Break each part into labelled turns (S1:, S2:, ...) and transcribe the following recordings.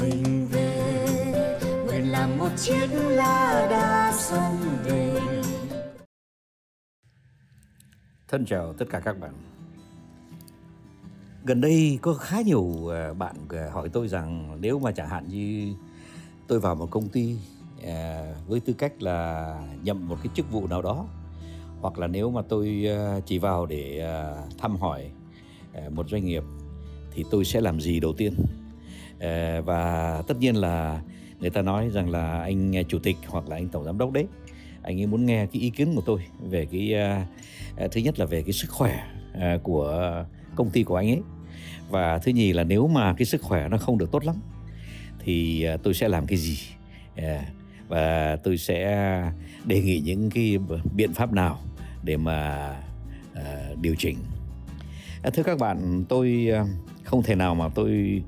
S1: mình về. Nguyện làm một chiếc lá đa sông về.
S2: Thân chào tất cả các bạn. Gần đây có khá nhiều à, bạn à, hỏi tôi rằng nếu mà chẳng hạn như tôi vào một công ty à, với tư cách là nhậm một cái chức vụ nào đó, hoặc là nếu mà tôi chỉ vào để thăm hỏi một doanh nghiệp, thì tôi sẽ làm gì đầu tiên? Ờ, và tất nhiên là người ta nói rằng là anh ờ, chủ tịch hoặc là anh tổng giám đốc đấy, anh ấy muốn nghe cái ý kiến của tôi về cái ờ, thứ nhất là về cái sức khỏe của công ty của anh ấy. Và thứ nhì là nếu mà cái sức khỏe nó không được tốt lắm thì tôi sẽ làm cái gì? Và tôi sẽ đề nghị những cái biện pháp nào để mà điều chỉnh? Thưa các bạn, tôi không thể nào mà tôi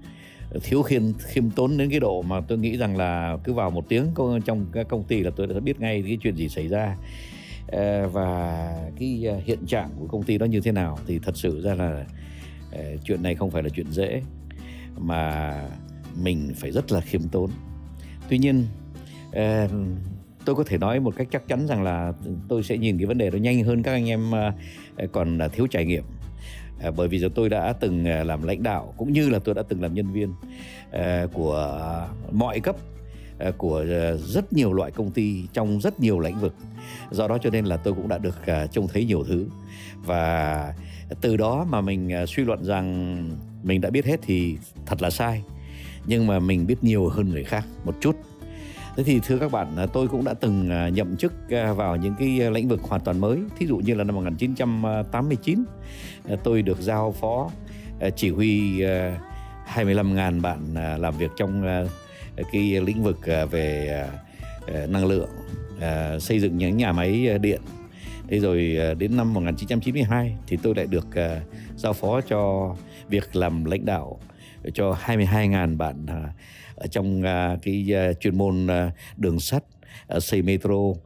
S2: thiếu khiêm khiêm tốn đến cái độ mà tôi nghĩ rằng là cứ vào một tiếng trong các công ty là tôi đã biết ngay cái chuyện gì xảy ra. Ờ, và cái ờ, hiện trạng của công ty đó như thế nào thì thật sự ra là ờ, chuyện này không phải là chuyện dễ, mà mình phải rất là khiêm tốn. Tuy nhiên tôi có thể nói một cách chắc chắn rằng là tôi sẽ nhìn cái vấn đề đó nhanh hơn các anh em còn thiếu trải nghiệm. À, bởi vì giờ tôi đã từng à, làm lãnh đạo cũng như là tôi đã từng làm nhân viên à, của mọi cấp à, của à, rất nhiều loại công ty trong rất nhiều lĩnh vực. Do đó cho nên là tôi cũng đã được trông thấy nhiều thứ. Và từ đó mà mình suy luận rằng mình đã biết hết thì thật là sai. Nhưng mà mình biết nhiều hơn người khác một chút. Thế thì thưa các bạn, à, tôi cũng đã từng à, nhậm chức à, vào những cái lĩnh vực hoàn toàn mới. Thí dụ như là năm 1989, tôi được giao phó chỉ huy 25.000 bạn làm việc trong cái lĩnh vực về năng lượng, xây dựng những nhà máy điện. Thế rồi đến năm 1992 thì tôi lại được giao phó cho việc làm lãnh đạo cho 22.000 bạn ở trong uh, cái uh, chuyên môn uh, đường sắt uh, xây metro uh,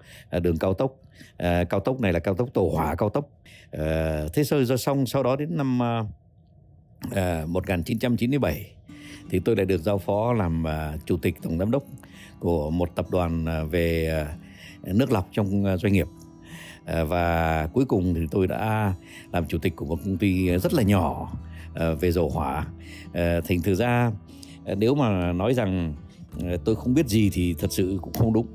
S2: đường cao tốc. Uh, cao tốc này là cao tốc tổ hỏa cao tốc. Uh, thế rồi do xong sau đó đến năm uh, uh, 1997 thì tôi lại được giao phó làm uh, chủ tịch tổng giám đốc của một tập đoàn uh, về uh, nước lọc trong uh, doanh nghiệp. Và cuối cùng thì tôi đã làm chủ tịch của một công ty rất là nhỏ về dầu hỏa. Thành thử ra Ờ, nếu mà nói rằng ờ, tôi không biết gì thì thật sự cũng không đúng.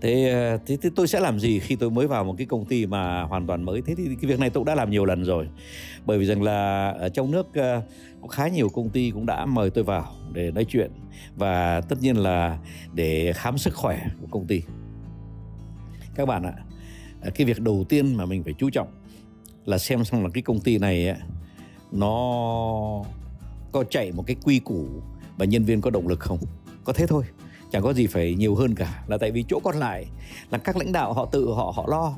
S2: Thế, ờ, thế thế tôi sẽ làm gì khi tôi mới vào một cái công ty mà hoàn toàn mới? Thế thì cái việc này tôi cũng đã làm nhiều lần rồi. Bởi vì rằng là ở trong nước có khá nhiều công ty cũng đã mời tôi vào để nói chuyện và tất nhiên là để khám sức khỏe của công ty. Các bạn ạ cái việc đầu tiên mà mình phải chú trọng là xem xong là cái công ty này nó có chạy một cái quy củ và nhân viên có động lực không? Có thế thôi chẳng có gì phải nhiều hơn cả. Là tại vì chỗ còn lại là các lãnh đạo họ tự họ họ lo.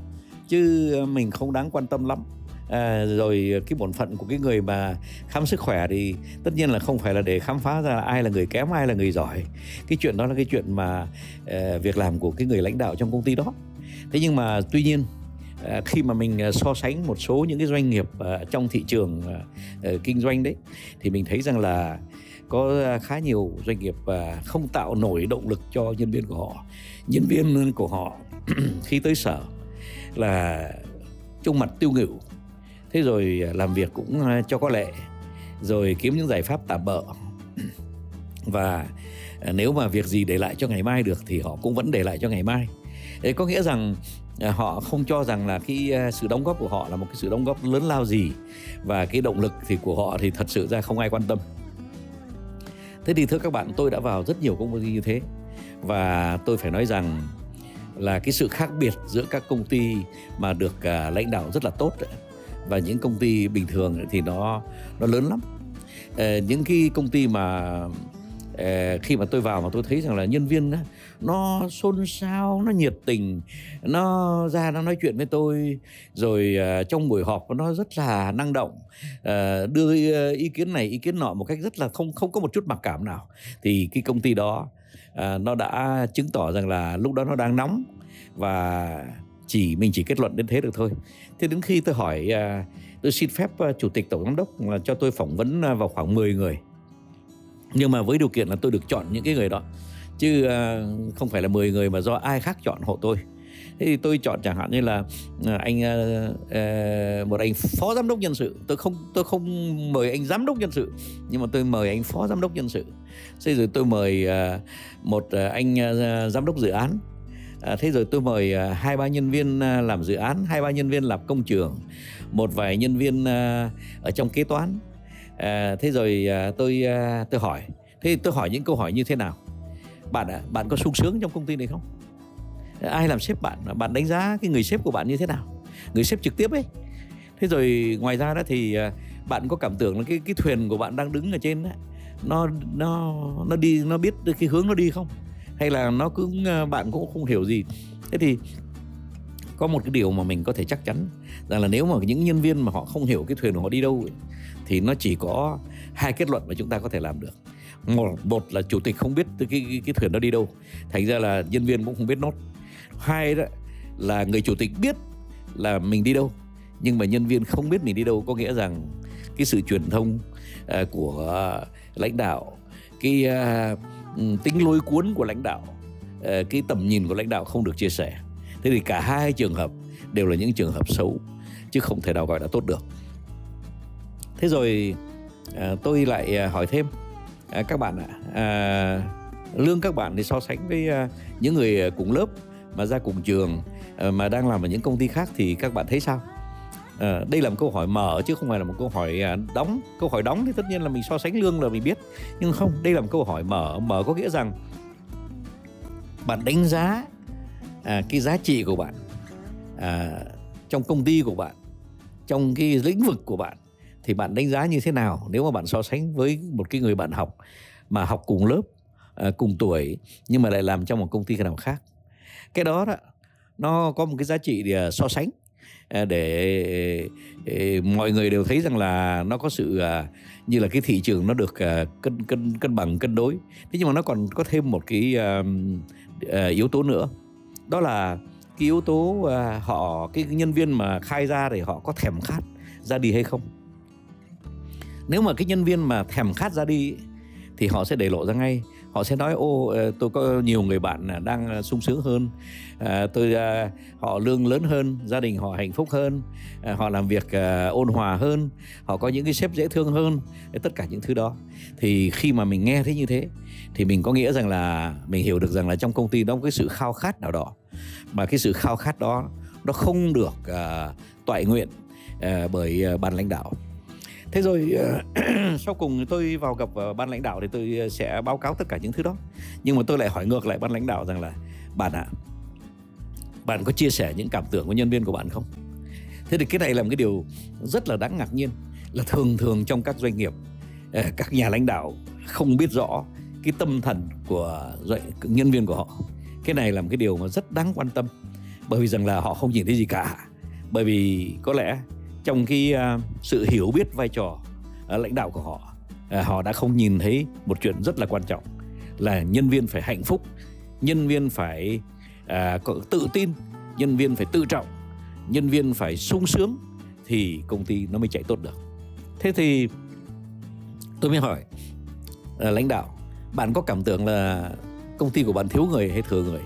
S2: Chứ mình không đáng quan tâm lắm. À, rồi cái bổn phận của cái người mà khám sức khỏe thì tất nhiên là không phải là để khám phá ra là ai là người kém ai là người giỏi. Cái chuyện đó là cái chuyện mà uh, việc làm của cái người lãnh đạo trong công ty đó. Thế nhưng mà tuy nhiên uh, khi mà mình uh, so sánh một số những cái doanh nghiệp uh, trong thị trường uh, uh, kinh doanh đấy thì mình thấy rằng là có ờ, khá nhiều doanh nghiệp và không tạo nổi động lực cho nhân viên của họ. Nhân viên của họ khi tới sở là trung mặt tiêu nghỉu thế rồi à, làm việc cũng à, cho có lệ, rồi kiếm những giải pháp tạm bợ. Và à, nếu mà việc gì để lại cho ngày mai được thì họ cũng vẫn để lại cho ngày mai. Đấy có nghĩa rằng họ không cho rằng là cái sự đóng góp của họ là một cái sự đóng góp lớn lao gì. Và cái động lực thì của họ thì thật sự ra không ai quan tâm thế thì thưa các bạn tôi đã vào rất nhiều công ty như thế. Và tôi phải nói rằng là cái sự khác biệt giữa các công ty mà được uh, lãnh đạo rất là tốt và những công ty bình thường thì nó nó lớn lắm. Uh, những cái công ty mà Ờ, khi mà tôi vào mà tôi thấy rằng là nhân viên đó, nó xôn xao nó nhiệt tình nó ra nó nói chuyện với tôi. Rồi ờ, trong buổi họp nó rất là năng động ờ, đưa ý kiến này ý kiến nọ một cách rất là không không có một chút mặc cảm nào. Thì cái công ty đó nó đã chứng tỏ rằng là lúc đó nó đang nóng và chỉ mình chỉ kết luận đến thế được thôi. Thế đến khi tôi hỏi tôi xin phép chủ tịch tổng giám đốc là cho tôi phỏng vấn vào khoảng 10 người nhưng mà với điều kiện là tôi được chọn những cái người đó. Chứ à, không phải là 10 người mà do ai khác chọn hộ tôi. Thế thì tôi chọn chẳng hạn như là à, anh à, một anh phó giám đốc nhân sự. Tôi không tôi không mời anh giám đốc nhân sự nhưng mà tôi mời anh phó giám đốc nhân sự. Thế rồi tôi mời một anh giám đốc dự án. À, thế rồi tôi mời hai ba nhân viên làm dự án, hai ba nhân viên làm công trường, một vài nhân viên ở trong kế toán. À, thế rồi à, tôi à, tôi hỏi, thế tôi hỏi những câu hỏi như thế nào? Bạn à, bạn có sung sướng trong công ty này không? Ai làm sếp bạn? Bạn đánh giá cái người sếp của bạn như thế nào? Người sếp trực tiếp ấy. Thế rồi ngoài ra đó thì à, bạn có cảm tưởng là cái cái thuyền của bạn đang đứng ở trên đó, nó nó nó đi nó biết cái hướng nó đi không? hay là nó cứ à, bạn cũng không hiểu gì thế thì có một cái điều mà mình có thể chắc chắn rằng là nếu mà những nhân viên mà họ không hiểu cái thuyền của họ đi đâu ấy, thì nó chỉ có hai kết luận mà chúng ta có thể làm được. Một một là chủ tịch không biết cái cái, cái thuyền đó đi đâu thành ra là nhân viên cũng không biết nốt. Hai đó là người chủ tịch biết là mình đi đâu nhưng mà nhân viên không biết mình đi đâu có nghĩa rằng cái sự truyền thông uh, của uh, lãnh đạo cái uh, tính lôi cuốn của lãnh đạo uh, cái tầm nhìn của lãnh đạo không được chia sẻ thế thì cả hai trường hợp đều là những trường hợp xấu chứ không thể nào gọi là tốt được. Thế rồi à, tôi lại à, hỏi thêm à, các bạn ạ à, lương các bạn thì so sánh với à, những người cùng lớp mà ra cùng trường mà đang làm ở những công ty khác thì các bạn thấy sao? À, đây là một câu hỏi mở chứ không phải là một câu hỏi à, đóng. Câu hỏi đóng thì tất nhiên là mình so sánh lương là mình biết. Nhưng không đây là một câu hỏi mở. Mở có nghĩa rằng bạn đánh giá à, cái giá trị của bạn à, trong công ty của bạn trong cái lĩnh vực của bạn thì bạn đánh giá như thế nào? Nếu mà bạn so sánh với một cái người bạn học mà học cùng lớp à, cùng tuổi nhưng mà lại làm trong một công ty nào khác. Cái đó đó nó có một cái giá trị để so sánh à, để, để mọi người đều thấy rằng là nó có sự à, như là cái thị trường nó được cân cân cân bằng cân đối. Thế nhưng mà nó còn có thêm một cái yếu tố nữa đó là cái yếu tố à, họ, cái nhân viên mà khai ra để họ có thèm khát ra đi hay không. Nếu mà cái nhân viên mà thèm khát ra đi thì họ sẽ để lộ ra ngay họ sẽ nói ô ờ, tôi có nhiều người bạn à, đang à, sung sướng hơn. À, tôi họ lương lớn hơn gia đình họ hạnh phúc hơn. Họ làm việc ôn hòa hơn. Họ có những cái sếp dễ thương hơn. Tất cả những thứ đó. Thì khi mà mình nghe thấy như thế thì mình có nghĩa rằng là mình hiểu được rằng là trong công ty đó có cái sự khao khát nào đó. Mà cái sự khao khát đó nó không được uh, toại nguyện uh, bởi uh, ban lãnh đạo thế rồi ờ, sau cùng tôi vào gặp ờ, ban lãnh đạo thì tôi ờ, sẽ báo cáo tất cả những thứ đó. Nhưng mà tôi lại hỏi ngược lại ban lãnh đạo rằng là bạn ạ à, bạn có chia sẻ những cảm tưởng của nhân viên của bạn không? Thế thì cái này là một cái điều rất là đáng ngạc nhiên là thường thường trong các doanh nghiệp các nhà lãnh đạo không biết rõ cái tâm thần của nhân viên của họ. Cái này là một cái điều mà rất đáng quan tâm. Bởi vì rằng là họ không nhìn thấy gì cả. Bởi vì có lẽ trong cái uh, sự hiểu biết vai trò uh, lãnh đạo của họ uh, họ đã không nhìn thấy một chuyện rất là quan trọng là nhân viên phải hạnh phúc nhân viên phải uh, có tự tin nhân viên phải tự trọng nhân viên phải sung sướng thì công ty nó mới chạy tốt được. Thế thì tôi mới hỏi uh, lãnh đạo bạn có cảm tưởng là công ty của bạn thiếu người hay thừa người?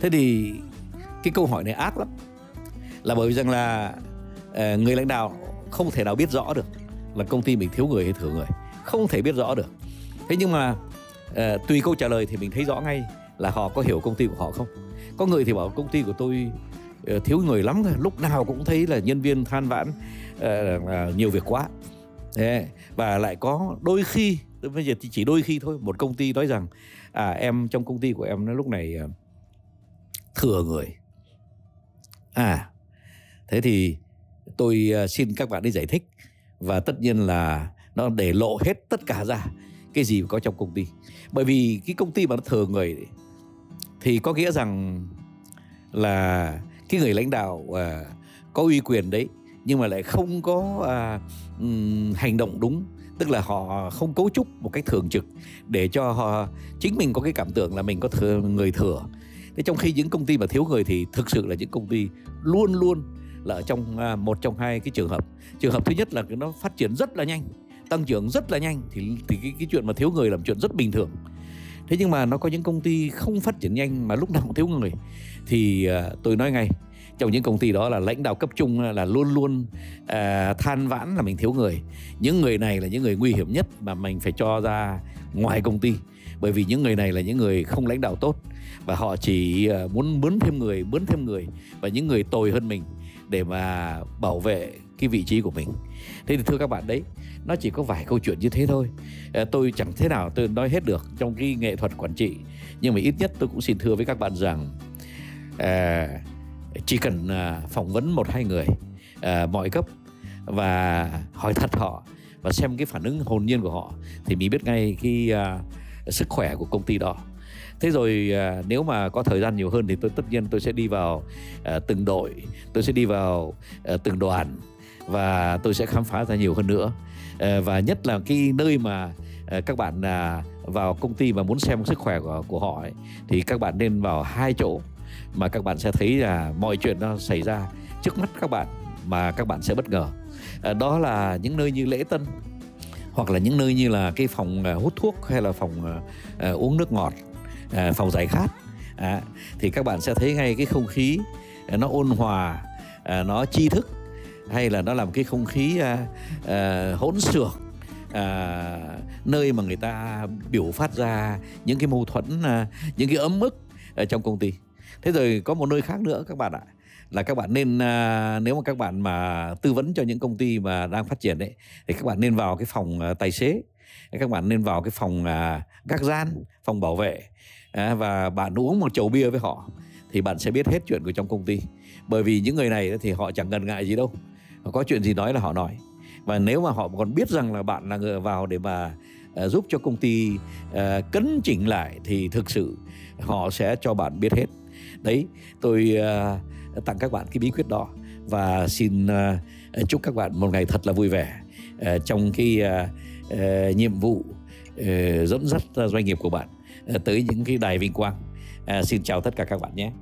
S2: Thế thì cái câu hỏi này ác lắm. Là bởi vì rằng là Ờ, người lãnh đạo không thể nào biết rõ được là công ty mình thiếu người hay thừa người. Không thể biết rõ được. Thế nhưng mà ờ, tùy câu trả lời thì mình thấy rõ ngay là họ có hiểu công ty của họ không. Có người thì bảo công ty của tôi ờ, thiếu người lắm lúc nào cũng thấy là nhân viên than vãn uh, nhiều việc quá. Thế, và lại có đôi khi bây giờ thì chỉ đôi khi thôi một công ty nói rằng à em trong công ty của em nó lúc này uh, thừa người. À thế thì tôi ờ, xin các bạn đi giải thích. Và tất nhiên là nó để lộ hết tất cả ra. Cái gì có trong công ty. Bởi vì cái công ty mà nó thừa người thì có nghĩa rằng là cái người lãnh đạo à, có uy quyền đấy nhưng mà lại không có à, um, hành động đúng. Tức là họ không cấu trúc một cách thường trực để cho họ chính mình có cái cảm tưởng là mình có thừa, người thừa. Thế trong khi những công ty mà thiếu người thì thực sự là những công ty luôn luôn là ở trong à, một trong hai cái trường hợp. Trường hợp thứ nhất là nó phát triển rất là nhanh tăng trưởng rất là nhanh thì thì cái cái chuyện mà thiếu người là một chuyện rất bình thường. Thế nhưng mà nó có những công ty không phát triển nhanh mà lúc nào cũng thiếu người. Thì uh, tôi nói ngay trong những công ty đó là lãnh đạo cấp trung là luôn luôn uh, than vãn là mình thiếu người. Những người này là những người nguy hiểm nhất mà mình phải cho ra ngoài công ty. Bởi vì những người này là những người không lãnh đạo tốt và họ chỉ uh, muốn mướn thêm người mướn thêm người và những người tồi hơn mình để mà bảo vệ cái vị trí của mình. Thế thì thưa các bạn đấy nó chỉ có vài câu chuyện như thế thôi. À, tôi chẳng thế nào tôi nói hết được trong cái nghệ thuật quản trị nhưng mà ít nhất tôi cũng xin thưa với các bạn rằng à, chỉ cần à, phỏng vấn một hai người à, mọi cấp và hỏi thật họ và xem cái phản ứng hồn nhiên của họ thì mình biết ngay cái à, sức khỏe của công ty đó thế rồi à, nếu mà có thời gian nhiều hơn thì tôi tất nhiên tôi sẽ đi vào à, từng đội tôi sẽ đi vào à, từng đoàn và tôi sẽ khám phá ra nhiều hơn nữa. À, và nhất là cái nơi mà à, các bạn à, vào công ty và muốn xem sức khỏe của của họ ấy, thì các bạn nên vào hai chỗ mà các bạn sẽ thấy là mọi chuyện nó xảy ra trước mắt các bạn mà các bạn sẽ bất ngờ. À, đó là những nơi như lễ tân hoặc là những nơi như là cái phòng à, hút thuốc hay là phòng uh, uống nước ngọt à, phòng giải khát. À, thì các bạn sẽ thấy ngay cái không khí à, nó ôn hòa à, nó tri thức hay là nó làm cái không khí à, à, hỗn xược à, nơi mà người ta biểu phát ra những cái mâu thuẫn à, những cái ấm ức ở trong công ty. Thế rồi có một nơi khác nữa các bạn ạ là các bạn nên à, nếu mà các bạn mà tư vấn cho những công ty mà đang phát triển đấy thì các bạn nên vào cái phòng à, tài xế các bạn nên vào cái phòng à, gác gian phòng bảo vệ à, và bạn uống một chầu bia với họ thì bạn sẽ biết hết chuyện của trong công ty. Bởi vì những người này thì họ chẳng ngần ngại gì đâu. Có chuyện gì nói là họ nói. Và nếu mà họ còn biết rằng là bạn là người vào để mà uh, giúp cho công ty uh, cấn chỉnh lại thì thực sự họ sẽ cho bạn biết hết. Đấy tôi uh, tặng các bạn cái bí quyết đó và xin uh, chúc các bạn một ngày thật là vui vẻ uh, trong cái uh, uh, nhiệm vụ uh, dẫn dắt doanh nghiệp của bạn. Ờ, tới những cái đài vinh quang. À, xin chào tất cả các bạn nhé.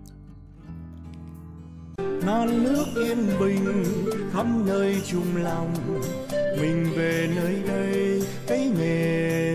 S1: Non nước yên bình khắp nơi chung lòng. Mình về nơi đây cái nghề